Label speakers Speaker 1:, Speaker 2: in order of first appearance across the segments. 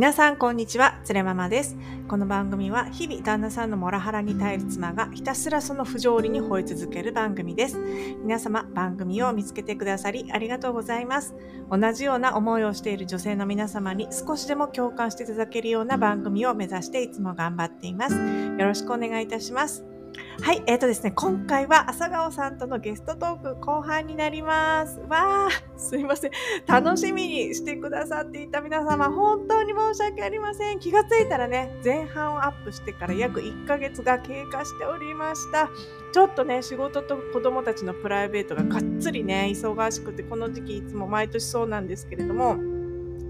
Speaker 1: 皆さんこんにちは、つれママです。この番組は日々旦那さんのモラハラに耐える妻がひたすらその不条理に吠え続ける番組です。皆様番組を見つけてくださりありがとうございます。同じような思いをしている女性の皆様に少しでも共感していただけるような番組を目指していつも頑張っています。よろしくお願いいたします。はい、えっ、ー、とですね、今回は朝顔さんとのゲストトーク後半になります。わー、すいません。楽しみにしてくださっていた皆様、本当に申し訳ありません。気がついたらね、前半をアップしてから約1ヶ月が経過しておりました。ちょっとね、仕事と子供たちのプライベートががっつりね、忙しくて、この時期いつも毎年そうなんですけれども、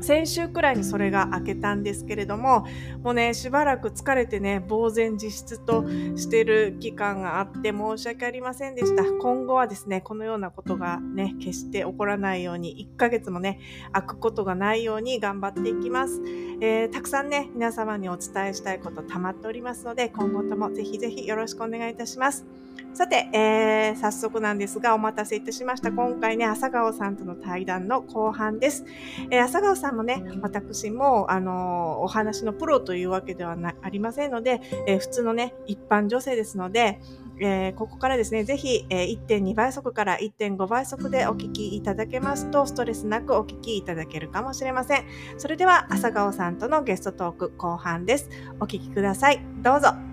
Speaker 1: 先週くらいにそれが明けたんですけれども、もうね、しばらく疲れてね、呆然自失としてる期間があって申し訳ありませんでした。今後はですね、このようなことがね、決して起こらないように、1ヶ月もね、空くことがないように頑張っていきます。えー、たくさんね、皆様にお伝えしたいこと溜まっておりますので、今後ともぜひぜひよろしくお願いいたします。さて、えー、早速なんですが、お待たせいたしました。今回ね、朝顔さんとの対談の後半です。えー、朝顔さんもね、私も、あのー、お話のプロというわけではありませんので、えー、普通のね、一般女性ですので、えー、ここからですね、ぜひ、えー、1.2倍速から1.5倍速でお聞きいただけますと、ストレスなくお聞きいただけるかもしれません。それでは、朝顔さんとのゲストトーク後半です。お聞きください。どうぞ。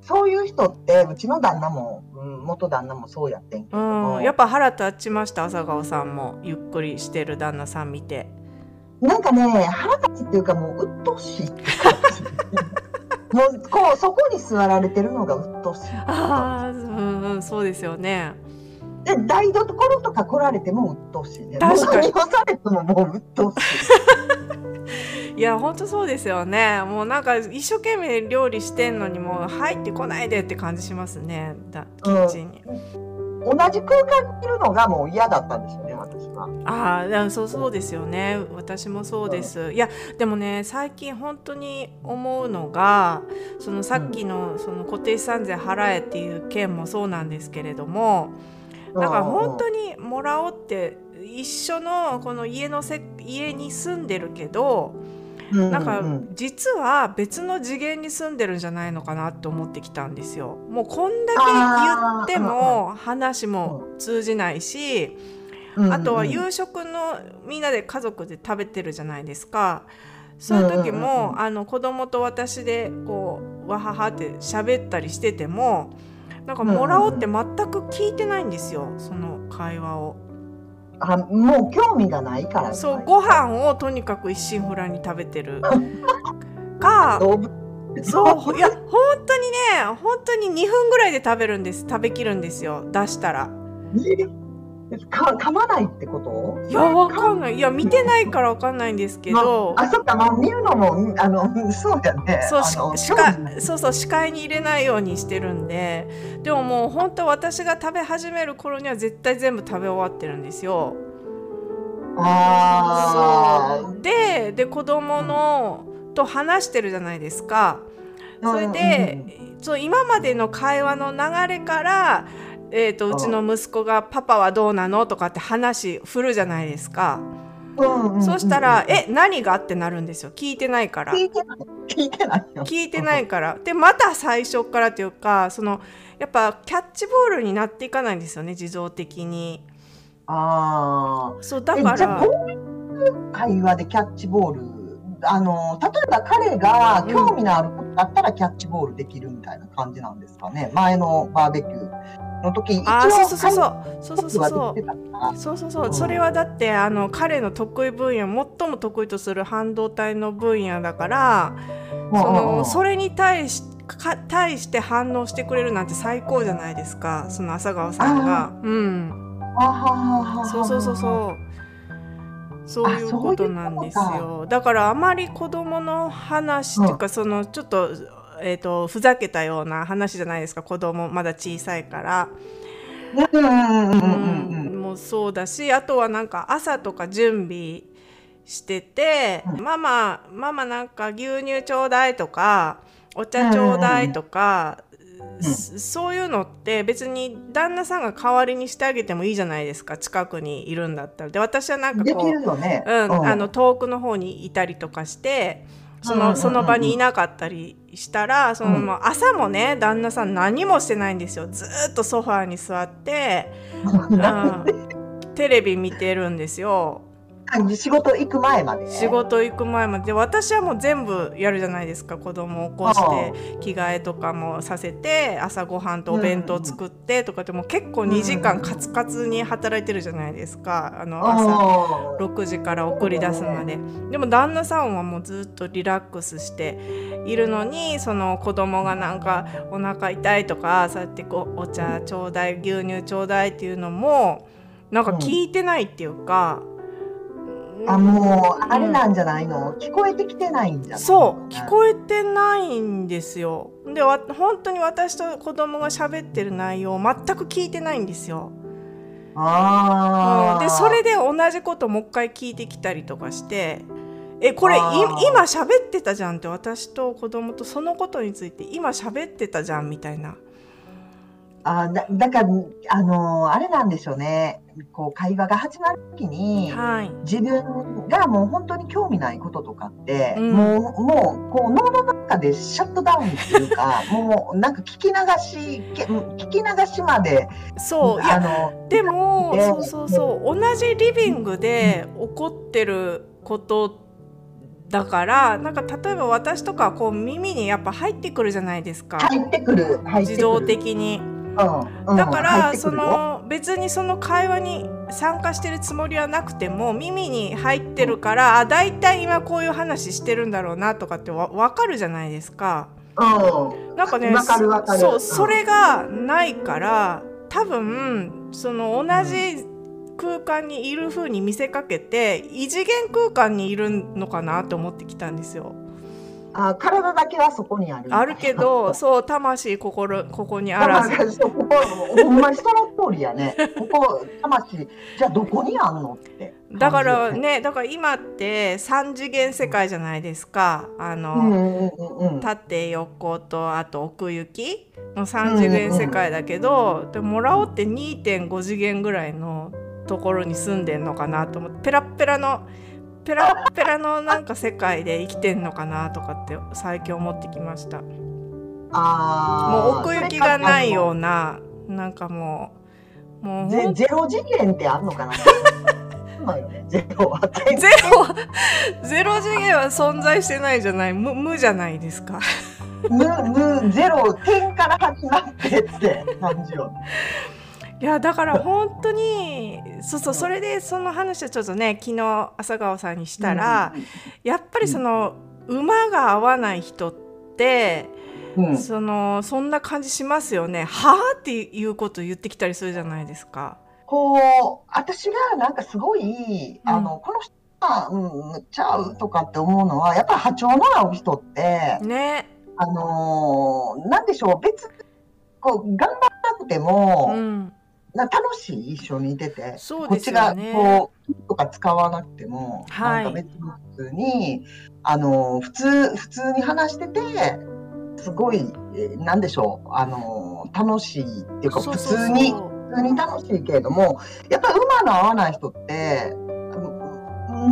Speaker 2: そういう人ってうちの旦那も、うん、元旦那もそうやってんけど。
Speaker 1: も、やっぱ腹立ちました朝顔さんも。ゆっくりしてる旦那さん見て。
Speaker 2: なんかね腹立つっていうかもう鬱陶しい もうこうそこに座られてるのが鬱陶しい
Speaker 1: ああ、うん、うん、そうですよね。
Speaker 2: で台所とか来られても鬱陶しいね。
Speaker 1: 確かに。
Speaker 2: 何をされてももう鬱陶しい
Speaker 1: いやほんとそうですよね。もうなんか一生懸命料理してんのにもう入ってこないでって感じしますね。だキッチンに、
Speaker 2: うん、同じ空間にいるのがもう嫌だったんですよね私は。
Speaker 1: ああそうそうですよね。私もそうです、うん、いやでもね最近本当に思うのがそのさっきのその固定資産税払えっていう件もそうなんですけれども、だから本当にもらおうって一緒のこの家のせ家に住んでるけどなんか実は別の次元に住んでるんじゃないのかなって思ってきたんですよ。もうこんだけ言っても話も通じないしあとは夕食のみんなで家族で食べてるじゃないですか。そういう時もあの子供と私でこうわははって喋ったりしててもなんかもらおうって全く聞いてないんですよその会話を。
Speaker 2: あもう興味がないから。
Speaker 1: そうご飯をとにかく一心不乱に食べてる。かそういや本当にね本当に2分ぐらいで食べるんです。食べきるんですよ。出したら。
Speaker 2: か噛まないってこと？
Speaker 1: いやわかんない。いや見てないからわかんないんですけど、
Speaker 2: まあ、そっかまあ見るのもあの そうやね。
Speaker 1: そう視界そうそう視界に入れないようにしてるんで。でももう本当私が食べ始める頃には絶対全部食べ終わってるんですよ。
Speaker 2: あ
Speaker 1: そう。でで子供のと話してるじゃないですか。それで、うん、そう今までの会話の流れからえーと、うちの息子が「パパはどうなの?」とかって話振るじゃないですか。そしたら「え何が?」ってなるんですよ？聞いてないから。
Speaker 2: 聞いてない
Speaker 1: 聞いてないから。でまた最初からというかそのやっぱキャッチボールになっていかないんですよね自動的に。
Speaker 2: あ
Speaker 1: あそうだから
Speaker 2: 会話でキャッチボールあの例えば彼が興味のあることだったらキャッチボールできるみたいな感じなんですかね、前のバーベキューの時
Speaker 1: あそうそうそうそう。そうそうそうそう。そうそうそれはだってあの彼の得意分野最も得意とする半導体の分野だからそのそれに対しか対して反応してくれるなんて最高じゃないですかその朝顔さんが。うん。そうそうそうそう。そういうことなんですよ。だからあまり子供の話っていうか、そのちょっとえーと、ふざけたような話じゃないですか。子供まだ小さいから。もうそうだしあとはなんか朝とか準備してて「ママママなんか牛乳ちょうだい」とか「お茶ちょうだい」とかそういうのって別に旦那さんが代わりにしてあげてもいいじゃないですか。近くにいるんだったら。で私はなんかこう、
Speaker 2: ね、
Speaker 1: うん、あの遠くの方にいたりとかしてそのその場にいなかったりしたらその、朝もね旦那さん何もしてないんですよ。ずっとソファーに座って、うん、テレビ見てるんですよ。
Speaker 2: 仕事行く前まで
Speaker 1: 仕事行く前まで。私はもう全部やるじゃないですか。子供を起こして着替えとかもさせて朝ごはんとお弁当作ってとかっても結構2時間カツカツに働いてるじゃないですか。あの朝6時から送り出すまで。でも旦那さんはもうずっとリラックスしているのにその子供がなんかお腹痛いとかそうやってこうお茶ちょうだい牛乳ちょうだいっていうのもなんか聞いてないっていうか。うん
Speaker 2: あ、もう、あれなんじゃないの、うん、聞こえてきてないんじゃない？
Speaker 1: そう、聞こえてないんですよ。で、わ本当に私と子供が喋ってる内容を全く聞いてないんですよ。
Speaker 2: あ
Speaker 1: うん、で、それで同じこともう一回聞いてきたりとかして、え、これ今喋ってたじゃんって私と子供とそのことについて今喋ってたじゃんみたいな。
Speaker 2: あだだから、あのー、あれなんでしょうね。こう会話が始まる時に、はい、自分がもう本当に興味ないこととかって、うん、もうもうこう脳の中でシャットダウンっていうか もうなんか聞き流し聞き流しまで
Speaker 1: そうあのでもそうそうそう同じリビングで起こってることだからなんか例えば私とかこう耳にやっぱ入ってくるじゃないですか。
Speaker 2: 入ってくる。
Speaker 1: 自動的に。だからその別にその会話に参加してるつもりはなくても耳に入ってるからあ大体今こういう話してるんだろうなとかってわ分かるじゃないですか。
Speaker 2: うん、
Speaker 1: なんかねそうそれがないから多分その同じ空間にいる風に見せかけて異次元空間にいるのかなって思ってきたんですよ。
Speaker 2: あ体だけはそこにある。
Speaker 1: あるけどそう魂心ここにあ
Speaker 2: らず。ここほんまにその通りやね。ここ魂じゃあどこにあんのって。
Speaker 1: だからねだから今って3次元世界じゃないですか。あの、縦横とあと奥行きの3次元世界だけど、でもらおうって2.5次元ぐらいのところに住んでんのかなと思って。ペラッペラのペラペラのなんか世界で生きてんのかなとかって最近思ってきました。
Speaker 2: あ
Speaker 1: もう奥行きがないようななんかもうも
Speaker 2: うゼロ次元ってあるのかな？ゼロは。
Speaker 1: ゼロゼロ次元は存在してないじゃない。無無じゃないですか。
Speaker 2: 無無ゼロ点から始まってって感じよ
Speaker 1: いやだから本当にそうそうそれでその話をちょっとね昨日朝顔さんにしたら、やっぱりその馬が合わない人って、うん、そのそんな感じしますよね。はあっていうこと言ってきたりするじゃないですか。
Speaker 2: こう私がなんかすごい、あのこの人が、うん、ちゃうとかって思うのはやっぱり波長の合う人って
Speaker 1: ね。
Speaker 2: あのー、なんでしょう別こう頑張らなくても、うん。な楽しい一緒にいてて、
Speaker 1: そう
Speaker 2: ですよね、こっちがこうとか使わなくても、はい、なんか別に普通にあの普通普通に話しててすごいなんでしょうあの楽しいっていうか普通に普通に楽しいけれどもやっぱり馬の合わない人って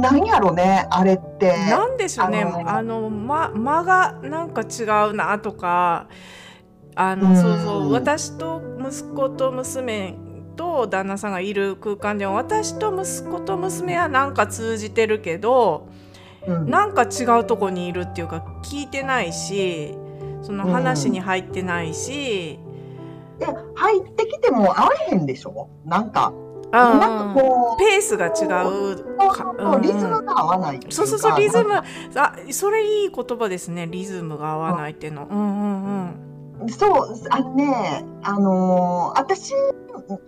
Speaker 2: 何やろねあれって。
Speaker 1: なんでしょうね。あの間間がなんか違うなとか。あのそうそう。私と息子と娘と旦那さんがいる空間でも私と息子と娘はなんか通じてるけど、うん、なんか違うとこにいるっていうか聞いてないしその話に入ってないし、
Speaker 2: うん、入ってきても合わへんでしょ？なんか。
Speaker 1: なんかこうペースが違
Speaker 2: うリズムが合わない
Speaker 1: そうそうそうリズム。あそれいい言葉ですね。リズムが合わないっていうの。うんうん
Speaker 2: うん、そうあのねあのー、私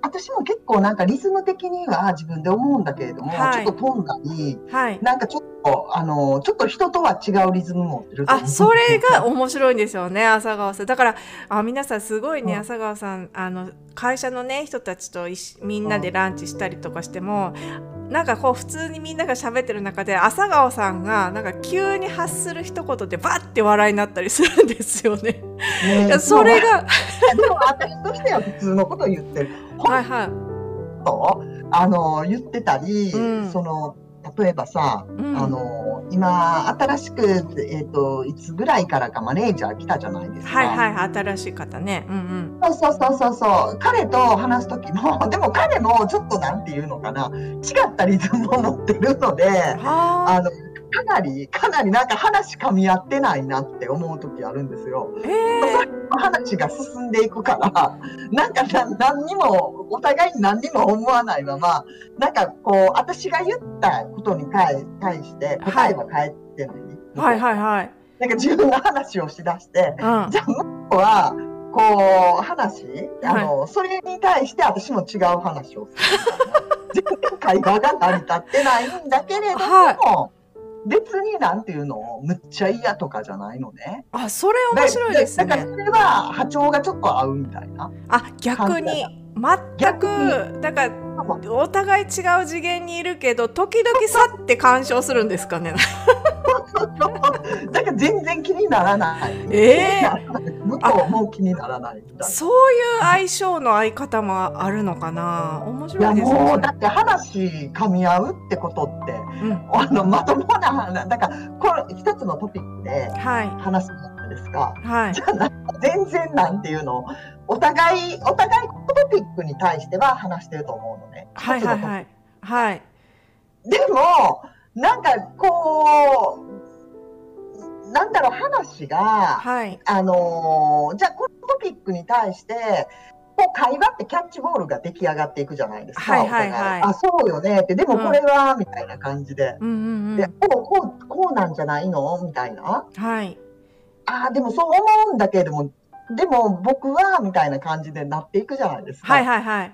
Speaker 2: 私も結構なんかリズム的には自分で思うんだけれども、はい、ちょっと飛んだり、はい、なんかちょっとあのちょっと人とは違うリズム持ってる
Speaker 1: あそれが面白いんですよね朝川さんだからあ皆さんすごいね、うん、朝川さんあの会社のね人たちとみんなでランチしたりとかしても、なんかこう普通にみんなが喋ってる中で朝顔さんがなんか急に発する一言でバッて笑いになったりするんですよね。ねそれが
Speaker 2: でも私としては普通のこと言ってる。はいはい。あの言ってたり、うん、その例えばさ、うん、あの今新しく、えーと、いつぐらいからかマネージャー来たじゃないですか。
Speaker 1: はいはい新しい方ね。うん
Speaker 2: うん、そうそうそうそう彼と話す時も でも彼もちょっとなんていうのかな違ったリズムを持ってるのであのかなり、かなりなんか話噛み合ってないなって思う時あるんですよ。えー、話が進んでいくから、なんか何にも、お互いに何にも思わないまま、なんかこう、私が言ったことに対して答えは返ってない。
Speaker 1: はいはいはい。
Speaker 2: なんか自分が話をしだして、うん、じゃあ向こうは、こう、話、あの、はい、それに対して私も違う話をする 全然会話が成り立ってないんだけれども、はい別になんていうのむっちゃ嫌とかじゃないのね。
Speaker 1: あそれ面白いですね。
Speaker 2: だからそれは波長がちょっと合うみたいな。
Speaker 1: あ逆に全くだからお互い違う次元にいるけど時々さって干渉するんですかね。
Speaker 2: だから全然気にならない。
Speaker 1: ええ
Speaker 2: ー、向こうも気にならない
Speaker 1: そういう相性の相方もあるのかな。面白いですね。
Speaker 2: もうだって話噛み合うってことって、うん、あのまともな話だからこれ一つのトピックで話すじゃないですか。はい。じゃあ全然なんていうのお互いお互いトピックに対しては話してると思うのね。
Speaker 1: はいはいはい。はい。
Speaker 2: でもなんかこうなんだろう、話が、はい、あのー、じゃあこのトピックに対して、こう会話ってキャッチボールが出来上がっていくじゃないですか。はいはいはい、あ、そうよねって、でもこれは、うん、みたいな感じで。うんうんうん、で、こう、こう、こうなんじゃないのみたいな。はい。あ、でもそう思うんだけれども、でも僕は、みたいな感じでなっていくじゃないですか。
Speaker 1: はいはいはい。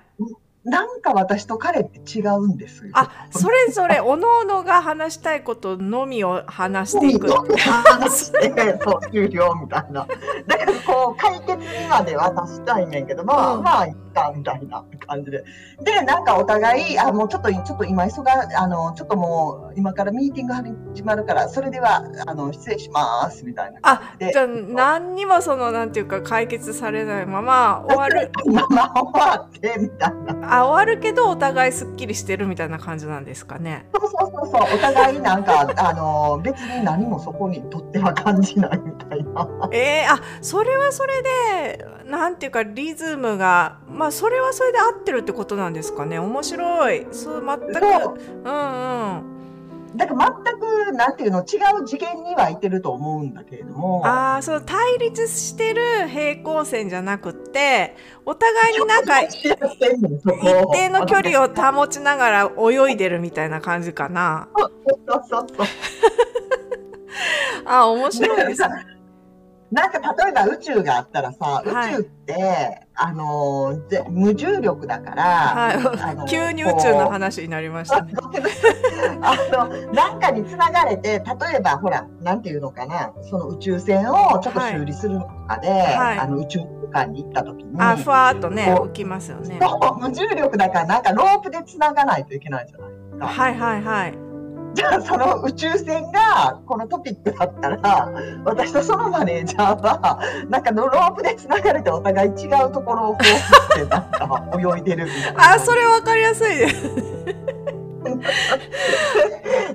Speaker 2: なんか私と彼って違うんですよ。
Speaker 1: あ、それぞれ おのおのが話したいことのみを話していく。
Speaker 2: 話してそう終了みたいな。だからこう解決にまでは達したいねんけど、まあ、うん、まあいったみたいな感じで。でなんかお互いあもうちょっとちょっと今急があのちょっともう今からミーティング始まるからそれではあの失礼しますみたいな
Speaker 1: あじゃあ何にもそのなんていうか解決されないまま終わる。
Speaker 2: まま終わってみたいな。
Speaker 1: あ終わるけどお互いすっきりしてるみたいな感じなんですかね。
Speaker 2: そうそうそうそうお互いなんかあの別に何もそこにとっては感じないみたいな。
Speaker 1: えー、あそれはそれでなんていうかリズムがまあそれはそれで合ってるってことなんですかね面白いそう全くうんうん。
Speaker 2: だから全くなんていうの違う次元にはいてると思うんだけれども
Speaker 1: ああそう対立してる平行線じゃなくてお互いになんか一定の距離を保ちながら泳いでるみたいな感じかな。
Speaker 2: そうそうそう
Speaker 1: あ面白いですね。
Speaker 2: なんか例えば宇宙があったらさ、宇宙って、あの無重力だから、
Speaker 1: はい、急に宇宙の話になりましたね。
Speaker 2: あのなんかにつながれて例えばほらなんていうのかなその宇宙船をちょっと修理するとかで、はい、あの宇宙空間に行った時に
Speaker 1: あふわっとね浮きますよね。
Speaker 2: 無重力だからなんかロープでつながないといけないじゃないですか。
Speaker 1: はいはいはい。
Speaker 2: じゃあその宇宙船がこのトピックだったら私とそのマネージャーはなんかのロープでつながれてお互い違うところをこうしてなんか泳いでるみたいな。
Speaker 1: あそれ分かりやすい です。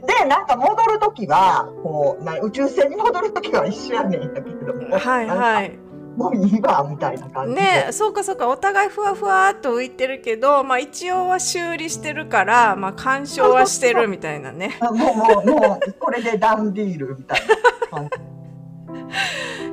Speaker 2: でなんか戻る時はこうな宇宙船に戻る時は一緒やねんやけども。
Speaker 1: はいはい。
Speaker 2: もういいわみたいな感じ
Speaker 1: ねそうかそうか。お互いふわふわっと浮いてるけど、まあ、一応は修理してるから、まあ、干渉はしてるみたいなね。
Speaker 2: もうもうもうこれでダンディールみたいな感じ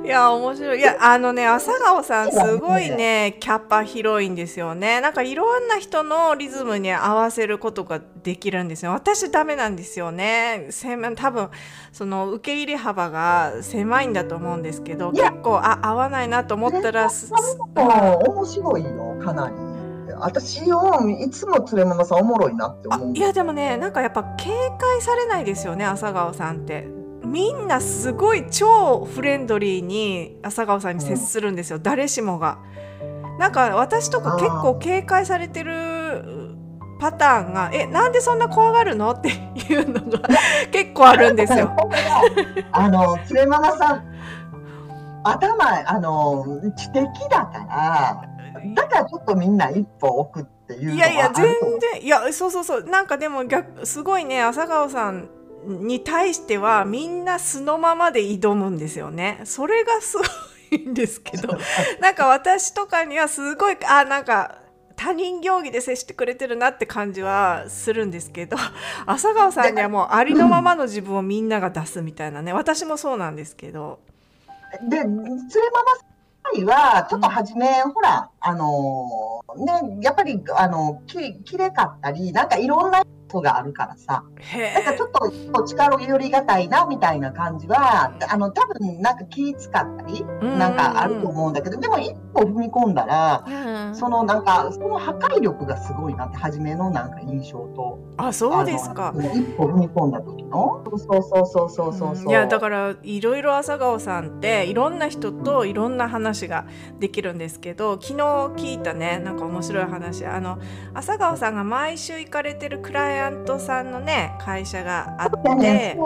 Speaker 1: いや面白い。いやあのね朝顔さんすごいねキャパ広いんですよね。なんかいろんな人のリズムに合わせることができるんですよ。私ダメなんですよね。多分その受け入れ幅が狭いんだと思うんですけど結構あ合わないなと思ったら
Speaker 2: 面白いよかなり。私をいつも連れママさんおもろいなって思
Speaker 1: う。いやでもねなんかやっぱ警戒されないですよね朝顔さんってみんなすごい超フレンドリーに朝顔さんに接するんですよ、うん、誰しもが。なんか私とか結構警戒されてるパターンが「えなんでそんな怖がるの?」って いうのが 結構あるんですよ。
Speaker 2: あのつれママさん頭あの知的だからだからちょっとみんな一歩置くっていう
Speaker 1: いやいや全然いやそうそうそうなんかでも逆すごいね朝顔さんに対してはみんな素のままで挑むんですよね。それがすごいんですけど なんか私とかにはすごいあなんか他人行儀で接してくれてるなって感じはするんですけど朝顔さんにはもうありのままの自分をみんなが出すみたいなね私もそうなんですけど。
Speaker 2: で、連れママは、ちょっと初め、うん、ほら、あのー、ね、やっぱり、あの、き、きれかったり、なんかいろんなことがあるからさ、なんかちょっと力寄りがたいなみたいな感じは、あの多分なんか気使ったり、なんかあると思うんだけど、でも一歩踏み込んだら、そのなんかその破壊力がすごいなって初めのなんか印象と。
Speaker 1: あ、そうですか。
Speaker 2: 一歩踏み込んだ時の。そうそうそうそうそうそう。
Speaker 1: いやだからいろいろ朝顔さんっていろんな人といろんな話ができるんですけど、昨日聞いたね。なんか面白い話。あの朝顔さんが毎週行かれてるクライアントさんのね会社があって、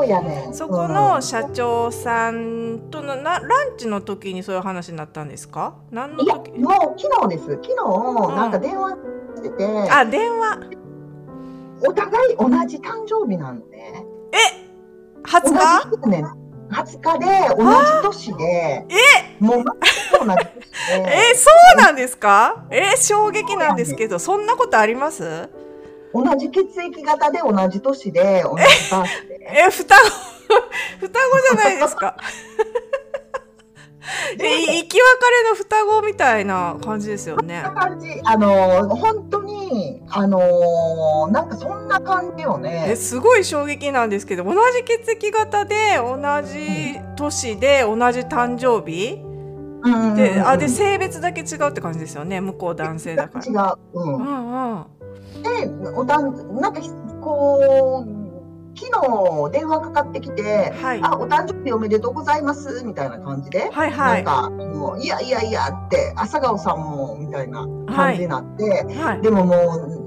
Speaker 1: そこの社長さんとのなランチの時にそういう話になったんですか？何の時？
Speaker 2: もう昨日です。昨日なんか電話してて、う
Speaker 1: ん、あ電話。
Speaker 2: お互い同じ誕生日なんで。
Speaker 1: え？20日？
Speaker 2: 20日で同じ年で
Speaker 1: え？
Speaker 2: もう同じ年で。
Speaker 1: えそうなんですか？え衝撃なんですけどそんなことあります？
Speaker 2: 同じ血液型で同じ年で同じバース
Speaker 1: デー。え、双子、双子じゃないですか。え、生き別れの双子みたいな感じですよね。
Speaker 2: 感じ、あの本当に、あのなんかそんな感じよね。
Speaker 1: え、すごい衝撃なんですけど、同じ血液型で、同じ年で、同じ誕生日？で、あ、で、性別だけ違うって感じですよね。向こう男性だから。
Speaker 2: 違う。うん。うんうん。でおだんなんかこう昨日電話かかってきて、はい、あお誕生日おめでとうございますみたいな感じで、
Speaker 1: はいはい、
Speaker 2: なんかもういやいやいやって朝顔さんもみたいな感じになって、はい、でもも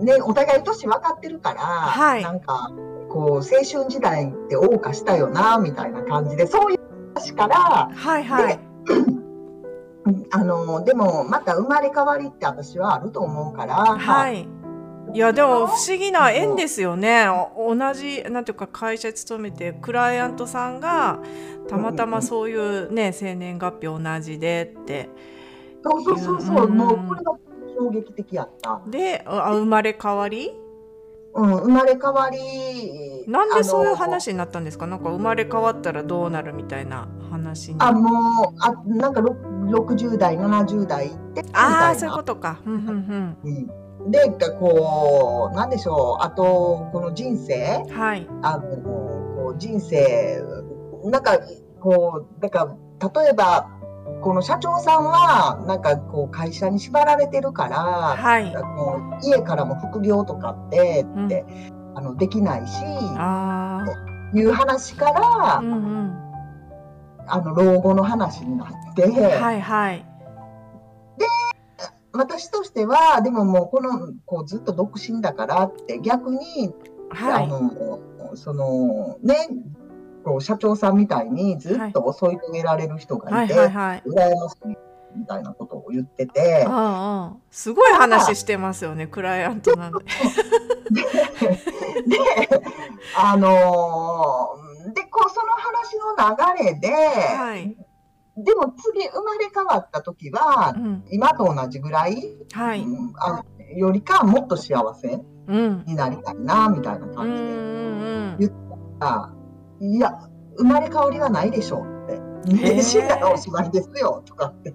Speaker 2: うねお互い年分かってるから、はい、なんかこう青春時代って謳歌したよなみたいな感じでそういう話から、
Speaker 1: はいはい、
Speaker 2: あのでもまた生まれ変わりって私はあると思うから、
Speaker 1: はいいやでも不思議な縁ですよね。同じなんていうか会社勤めてクライアントさんがたまたまそういうね生年月日同じでって。
Speaker 2: そうそうそうそう、うん、もうこれが衝撃的やった。
Speaker 1: であ生まれ変わり？
Speaker 2: うん、生まれ変わり
Speaker 1: なんでそういう話になったんですか？なんか生まれ変わったらどうなるみたいな話に。
Speaker 2: あもうあなんか60代70代って
Speaker 1: ああそういうことか。うんうん。
Speaker 2: うんでこうなんでしょうあとこの人生、
Speaker 1: はい、
Speaker 2: あのこう人生なんかこうだから例えばこの社長さんはなんかこう会社に縛られてるから、
Speaker 1: はい、あ
Speaker 2: の家からも副業とかってうん、あのできないし
Speaker 1: と
Speaker 2: いう話から、うんうん、あの老後の話になって、
Speaker 1: はいはい、
Speaker 2: で私としてはでももうこのこうずっと独身だからって逆に、はい、あのそのねこう社長さんみたいにずっと襲いかげられる人がいて、はい。はいはい、羨ましいみたいなことを言ってて、
Speaker 1: ああすごい話してますよねクライアントなんで。
Speaker 2: であのー、でこうその話の流れで、
Speaker 1: はい
Speaker 2: でも次生まれ変わった時は、うん、今と同じぐらい、
Speaker 1: はい、うん、
Speaker 2: あよりかもっと幸せになりたいな、みたいな感じで言ったら、いや生まれ変わりはないでしょうって。死んだらおしまいですよとかって。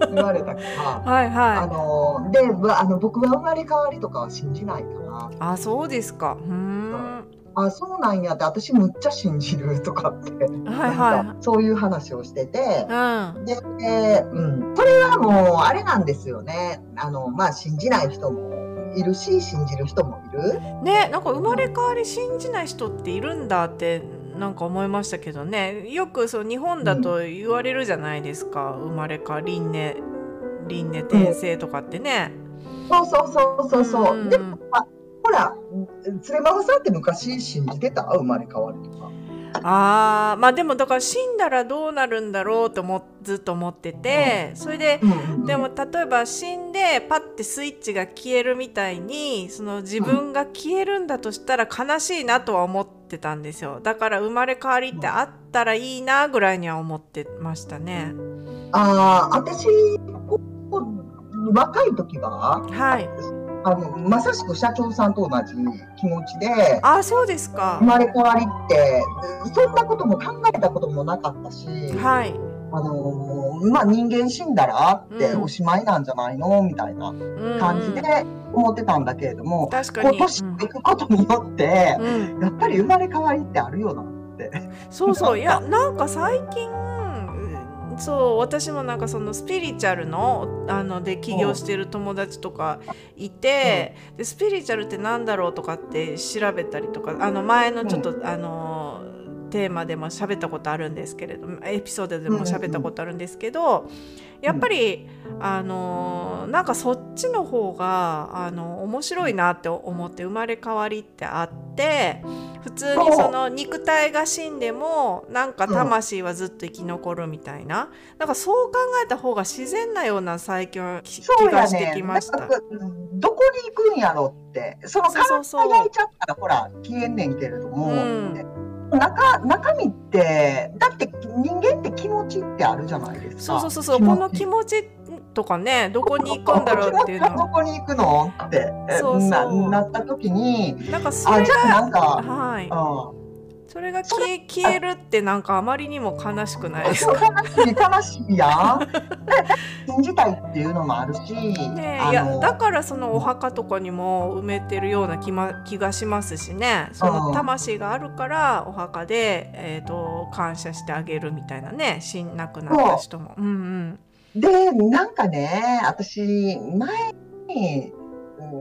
Speaker 2: 言われたから
Speaker 1: はい、はい、
Speaker 2: あのであの僕は生まれ変わりとかは信じないから。
Speaker 1: あそうですか。うん
Speaker 2: あそうなんやって私むっちゃ信じるとかって、はいはい、そういう話をしてて、
Speaker 1: うん、
Speaker 2: で、えー、うん、それはもうあれなんですよね。あの、まあ、信じない人もいるし信じる人もいる。
Speaker 1: ねなんか生まれ変わり信じない人っているんだってなんか思いましたけどね。よくそう日本だと言われるじゃないですか、うん、生まれ変わり輪廻輪廻転生とかってね。
Speaker 2: そうそうそうそうそう。でも、あ、ほら、つれままさんって昔信じてた？生まれ変わりとか。
Speaker 1: あまあでもだから死んだらどうなるんだろうともずっと思ってて、それで、でも例えば死んでパッてスイッチが消えるみたいにその自分が消えるんだとしたら悲しいなとは思ってたんですよ。だから生まれ変わりってあったらいいなぐらいには思ってましたね。
Speaker 2: ああ私若い時は、
Speaker 1: はい、
Speaker 2: あのまさしく社長さんと同じ気持ちで
Speaker 1: あそうですか。
Speaker 2: 生まれ変わりってそんなことも考えたこともなかったし、
Speaker 1: はい。
Speaker 2: あのまあ、人間死んだらっておしまいなんじゃないの、みたいな感じで思ってたんだけれども、
Speaker 1: 確かに。
Speaker 2: 年いくことによって、うん、やっぱり生まれ変わりってあるよなって。
Speaker 1: そうそう。いやなんか最近そう私もなんかそのスピリチュアルのあので起業してる友達とかいて、でスピリチュアルって何だろうとかって調べたりとかあの前のちょっと、あのテーマでも喋ったことあるんですけれどもエピソードでも喋ったことあるんですけど、やっぱり、あのなんかそっちの方があの面白いなって思って生まれ変わりってあって普通にその肉体が死んでもなんか魂はずっと生き残るみたいな、なんかそう考えた方が自然なような最近は気がしてきました。
Speaker 2: どこに行くんやろって。その体焼いちゃったらほら消えんねんけれども。うん。中中身ってだってちってあるじゃないです
Speaker 1: か。そうそうそうこの気持ちとかねどこに行くんだろうっていうの。
Speaker 2: どこに行くの？って。そうそう。ななった時に
Speaker 1: なんかそれがなんか、はい、うんそれが消え消えるってなんかあまりにも悲しくないですか？
Speaker 2: 悲しい。悲しいやん。信じたいっていうのもあるし、
Speaker 1: ね、いやだからそのお墓とかにも埋めてるような気,、ま、気がしますしね。その魂があるからお墓で、えーと、感謝してあげるみたいなね。死んなくなった人も。うんうん、
Speaker 2: でなんかね私前に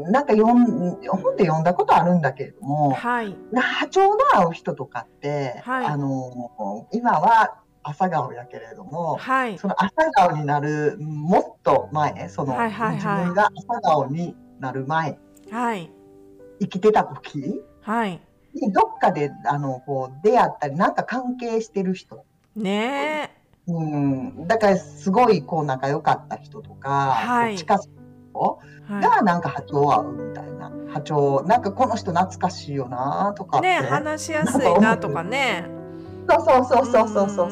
Speaker 2: なんか読ん本で読んだことあるんだけれども、
Speaker 1: はい、
Speaker 2: 波長の合う人とかって、はい、あの今は朝顔やけれども、
Speaker 1: はい、
Speaker 2: その朝顔になるもっと前その、はいはいはい、自分が朝顔になる前、
Speaker 1: はい、
Speaker 2: 生きてた時、
Speaker 1: はい、
Speaker 2: にどっかであのこう出会ったりなんか関係してる人。
Speaker 1: ね
Speaker 2: うん、だからすごいこう仲良かった人とか、はい、近づがなんか波長合うみたいな、波長なんかこの人懐かしいよなとか
Speaker 1: ね話しやすいなとかね。
Speaker 2: そうそうそうそうそうそう。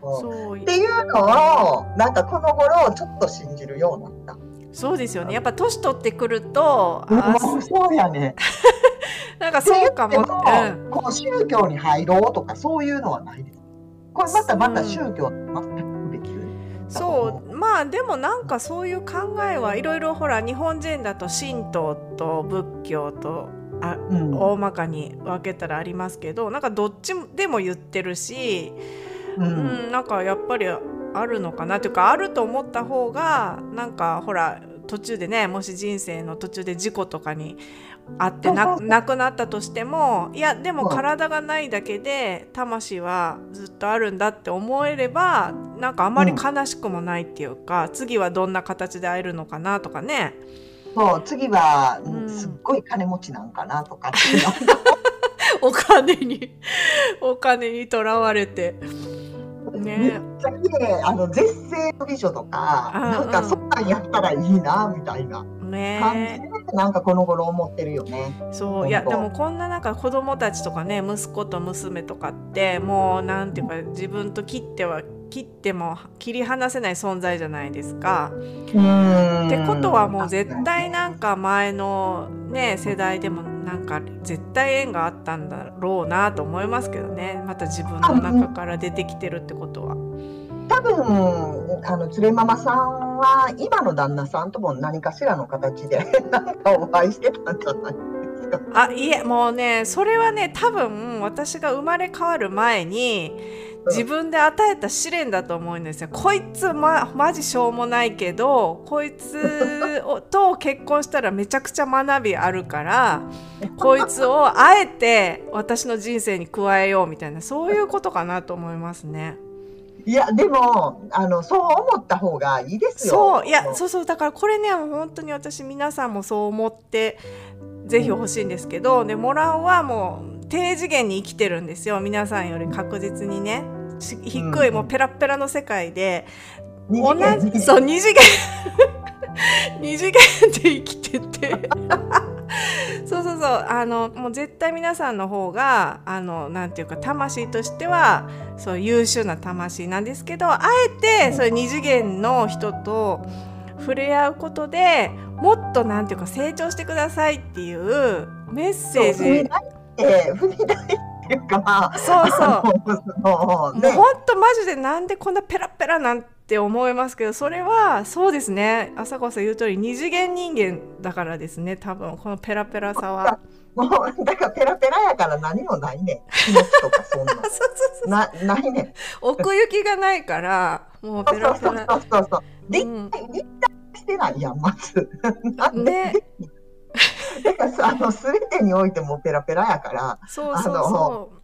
Speaker 2: そう。っていうのをなんかこの頃ちょっと信じるようになった。
Speaker 1: そうですよね。やっぱ年取ってくると
Speaker 2: あそうやね。
Speaker 1: なんかそうかも、
Speaker 2: うん、この宗教に入ろうとかそういうのはないです。これまたまた宗教全く
Speaker 1: そうまあでもなんかそういう考えはいろいろほら日本人だと神道と仏教とあ、うん、大まかに分けたらありますけどなんかどっちでも言ってるし、うん、うん、なんかやっぱりあるのかなというかあると思った方がなんかほら途中でねもし人生の途中で事故とかにあってなくなったとしてもいやでも体がないだけで魂はずっとあるんだって思えればなんかあまり悲しくもないっていうか、うん、次はどんな形で会えるのかなとかね。
Speaker 2: そう次は、うん、すっごい金持ちなんかなとか
Speaker 1: お金にお金にとらわれて。
Speaker 2: ね、めっちゃ綺麗あの絶世の美女とか、うんうん、なんかそんなんやったらいいなみたいな。
Speaker 1: ね
Speaker 2: なんかこの頃思ってるよね。
Speaker 1: そういやでもこんななんか子供たちとかね息子と娘とかってもうなんていうか自分と切っては切っても切り離せない存在じゃないですか。ってことはもう絶対なんか前のね世代でもなんか絶対縁があったんだろうなと思いますけどねまた自分の中から出てきてるってことは。
Speaker 2: 多分あの連れママさんは今の旦那さんとも何かしらの形で 何かお会いしてたんじゃないですか
Speaker 1: あいえもうねそれはね多分私が生まれ変わる前に自分で与えた試練だと思うんですよ。こいつまマジしょうもないけどこいつと結婚したらめちゃくちゃ学びあるから こいつをあえて私の人生に加えようみたいなそういうことかなと思いますね。
Speaker 2: いやでもあのそう思った方がいいですよ。
Speaker 1: そういやそうそうだからこれね本当に私皆さんもそう思ってぜひ欲しいんですけど、でモラオはもう低次元に生きてるんですよ。皆さんより確実にね。低いもうペラペラの世界で、同じそう二次元。二次元で生きてて そうそうそう。あのもう絶対皆さんの方があのなんていうか魂としてはそう優秀な魂なんですけどあえてそういう二次元の人と触れ合うことでもっとなんていうか成長してくださいっていうメッセージ。
Speaker 2: 踏み台っていうかま
Speaker 1: あそうそう。もう本当マジでなんでこんなペラペラなんって思いますけどそれはそうですね。朝子さん言う通り二次元人間だからですね。多分このペラペラさは。
Speaker 2: もうだからペラペラやから何もないね気持ちとかそんなそう。そうそうな。ないね
Speaker 1: 奥行きがないからもうペラペラ。
Speaker 2: そうそうそうそう立体立体してないやんまず。ね。だ からさあの全てにおいてもペラペラやから
Speaker 1: そうそうそう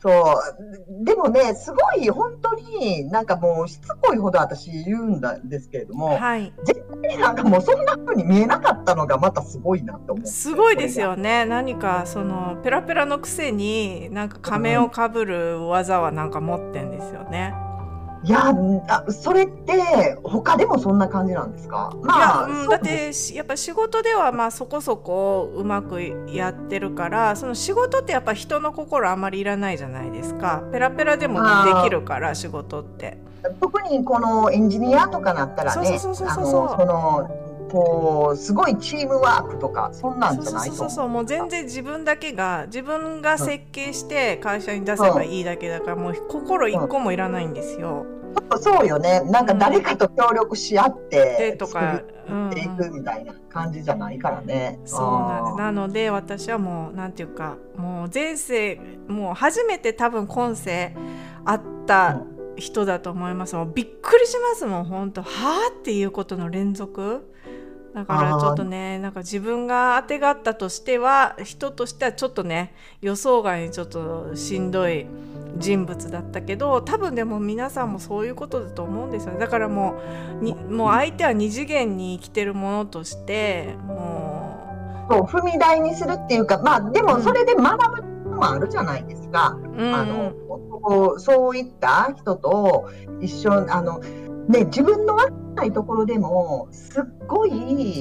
Speaker 2: そう。でもねすごい本当になんかもうしつこいほど私言うんですけれども、はい、絶対なんかもうそんな風に見えなかったのがまたすごいなと思う
Speaker 1: すごいですよね。何かそのペラペラのくせになんか仮面をかぶる技はなんか持ってんですよね。
Speaker 2: うんいやそれって他でもそんな感じなんですか、
Speaker 1: まあ、うん、だってやっぱ仕事ではまあそこそこうまくやってるからその仕事ってやっぱ人の心あんまりいらないじゃないですか。ペラペラでもできるから仕事って。
Speaker 2: 特にこのエンジニアとかなったらねそのこうすごいチームワークとかそんなんじゃないそう
Speaker 1: そうそうもう全然自分だけが自分が設計して会社に出せばいいだけだから、もう心一個もいらないんですよ。
Speaker 2: そうよねなんか誰かと協力し合って、とかっていくみたいな感じじゃないからね。
Speaker 1: うん、そうなんですなので私はもうなんていうかもう前世もう初めて多分今世あった人だと思います。もうびっくりしますもん本当はあっていうことの連続。だからちょっとねなんか自分があてがったとしては人としてはちょっとね予想外にちょっとしんどい人物だったけど多分でも皆さんもそういうことだと思うんですよね。だからもうにもう相手は二次元に生きてるものとしても
Speaker 2: うそう踏み台にするっていうかまあでもそれで学ぶのもあるじゃないですか、うん、あのそういった人と一緒あのね、自分の分かんないところでもすっごい、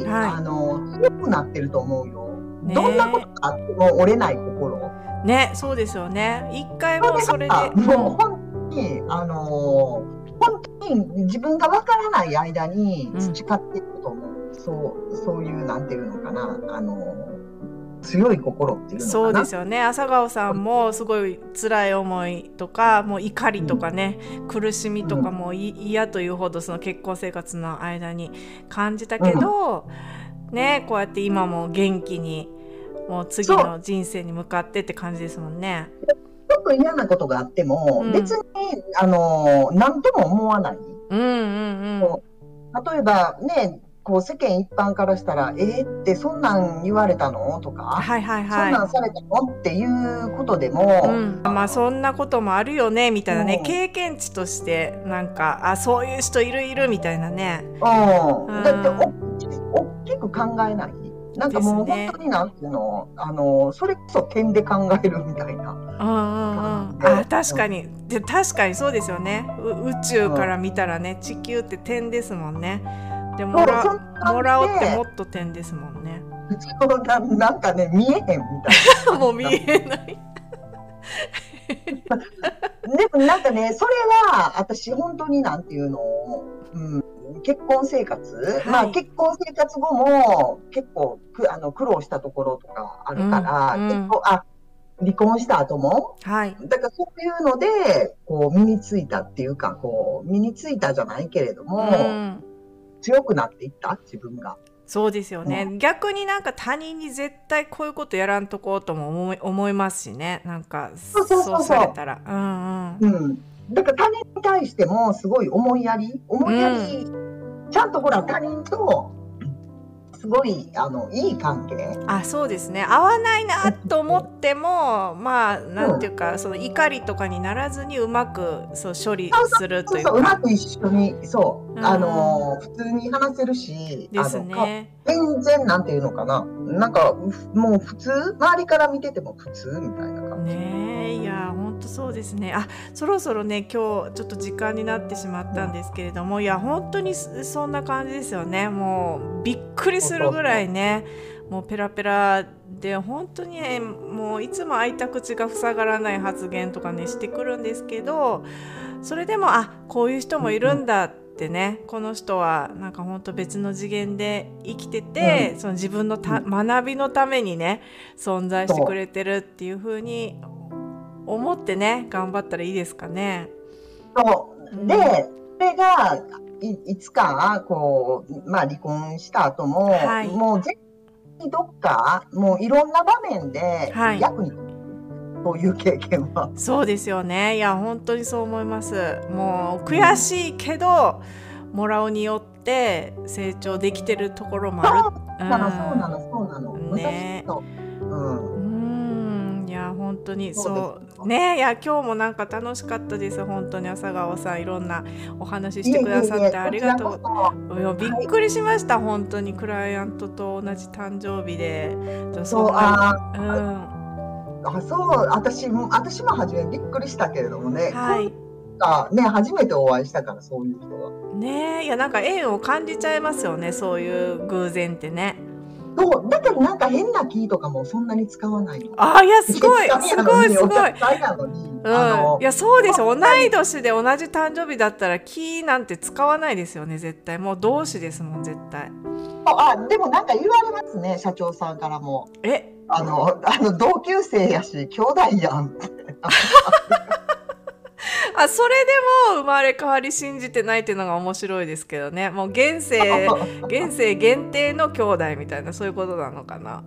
Speaker 2: はい、あの強くなってると思うよ。ね、どんなことがあっても折れない心。
Speaker 1: ね、そうですよね。一回もそれで。
Speaker 2: もう本当に、あの本当に自分が分からない間に培っていくと思う。うん、そうそういうなんていうのかな、あの強い心っていう
Speaker 1: そうですよね。朝顔さんもすごい辛い思いとかもう怒りとかね、うん、苦しみとかも嫌というほどその結婚生活の間に感じたけど、うん、ねこうやって今も元気にもう次の人生に向かってって感じですもんね。
Speaker 2: ちょっと嫌なことがあっても、うん、別にあの何とも思わない。
Speaker 1: うんうんうん、
Speaker 2: 例えばねこう世間一般からしたら「えー、ってそんなん言われたの?」とか、
Speaker 1: はいはいはい、
Speaker 2: そんなんされたの？っていうことでも、
Speaker 1: うん、まあそんなこともあるよねみたいなね、うん、経験値としてなんかあそういう人いるいるみたいなね。
Speaker 2: うん、だって大きく考えない？なんかもう本当になんていうの、ね、あのそれこそ点で考えるみたいな。うんうんうん、
Speaker 1: あ確かに。で確かにそうですよね。宇宙から見たらね、地球って点ですもんね。でもらもらおってもっと点ですもんね。
Speaker 2: そうななんかね見えへんみたい
Speaker 1: な。もう見えない。
Speaker 2: でもなんかねそれは私本当になんていうの、うん、結婚生活、はい、まあ結婚生活後も結構くあの苦労したところとかあるから、うんうん、結構あ離婚した後も、
Speaker 1: はい、
Speaker 2: だからそういうのでこう身についたっていうかこう身についたじゃないけれども、うん強くなっていった？自分が。
Speaker 1: そうですよね、うん、逆になんか他人に絶対こういうことやらんとこうとも思い思いますしね。なんかそうされたら。うんうん、
Speaker 2: うん、だから他人に対してもすごい思いやり思いやり、うん、ちゃんとほら他人とすごいあのいい関係。
Speaker 1: あそうですね。合わないなと思っても まあなんていうか、うん、その怒りとかにならずにうまくそう処理するというか。
Speaker 2: うまく一緒にそあの普通に話せるし
Speaker 1: ですね。
Speaker 2: 全然なんていうのかな。なんかもう普通周りから見てても普通みたいな感
Speaker 1: じ。ねいや本当そうですね。あそろそろね今日ちょっと時間になってしまったんですけれどもいや本当にそんな感じですよね。もうびっくりするぐらいねもうペラペラで本当にねもういつも開いた口が塞がらない発言とかねしてくるんですけどそれでもあこういう人もいるんだってねこの人はなんか本当別の次元で生きてて、うん、その自分のた学びのためにね存在してくれてるっていう風に思ってね頑張ったらいいですかね。
Speaker 2: そう。で、それがいいつかこう、まあ、離婚した後も、はい、もう絶対どっかもういろんな場面で役に立つ、そういう経験は。
Speaker 1: そうですよね。いや本当にそう思います。もう悔しいけど、もらうによって成長できてるところもある。
Speaker 2: そうなの、そうなの、そうなの。ね。う。ん。
Speaker 1: 本当にそうねいや今日もなんか楽しかったです。本当に朝顔さんいろんなお話ししてくださってありがとう。いやびっくりしました、はい、本当に。クライアントと同じ誕生日で。
Speaker 2: そうあうんあそう私も私も初めびっくりしたけれどもね、はい、ね初めてお会いしたからそういう人は。
Speaker 1: ねいやなんか縁を感じちゃいますよねそういう偶然ってね。
Speaker 2: そうだけどなんか変なキーとかもそんなに使わない
Speaker 1: あいやすごい すごいすごい。うん、いやそうでしょ同い年で同じ誕生日だったらキーなんて使わないですよね絶対もう同志ですもん絶対。
Speaker 2: あでもなんか言われますね社長さんからも。
Speaker 1: え
Speaker 2: あのあの同級生やし兄弟やんって。
Speaker 1: あそれでも生まれ変わり信じてないっていうのが面白いですけどねもう現世 現世限定の兄弟みたいなそういうことなのかな。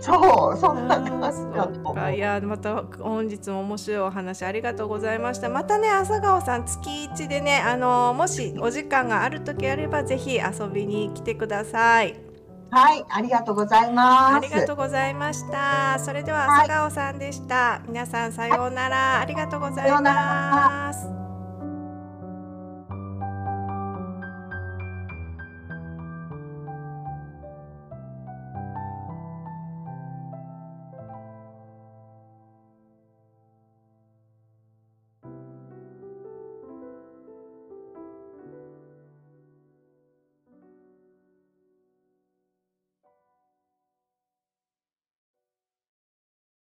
Speaker 2: そうそんな感
Speaker 1: じかいやまた本日も面白いお話ありがとうございましたまたね朝顔さん月1でねあのもしお時間がある時あればぜひ遊びに来てください。
Speaker 2: はい、ありがとうございます。
Speaker 1: ありがとうございました。それでは朝顔さんでした。はい、皆さんさようなら。ありがとうございます。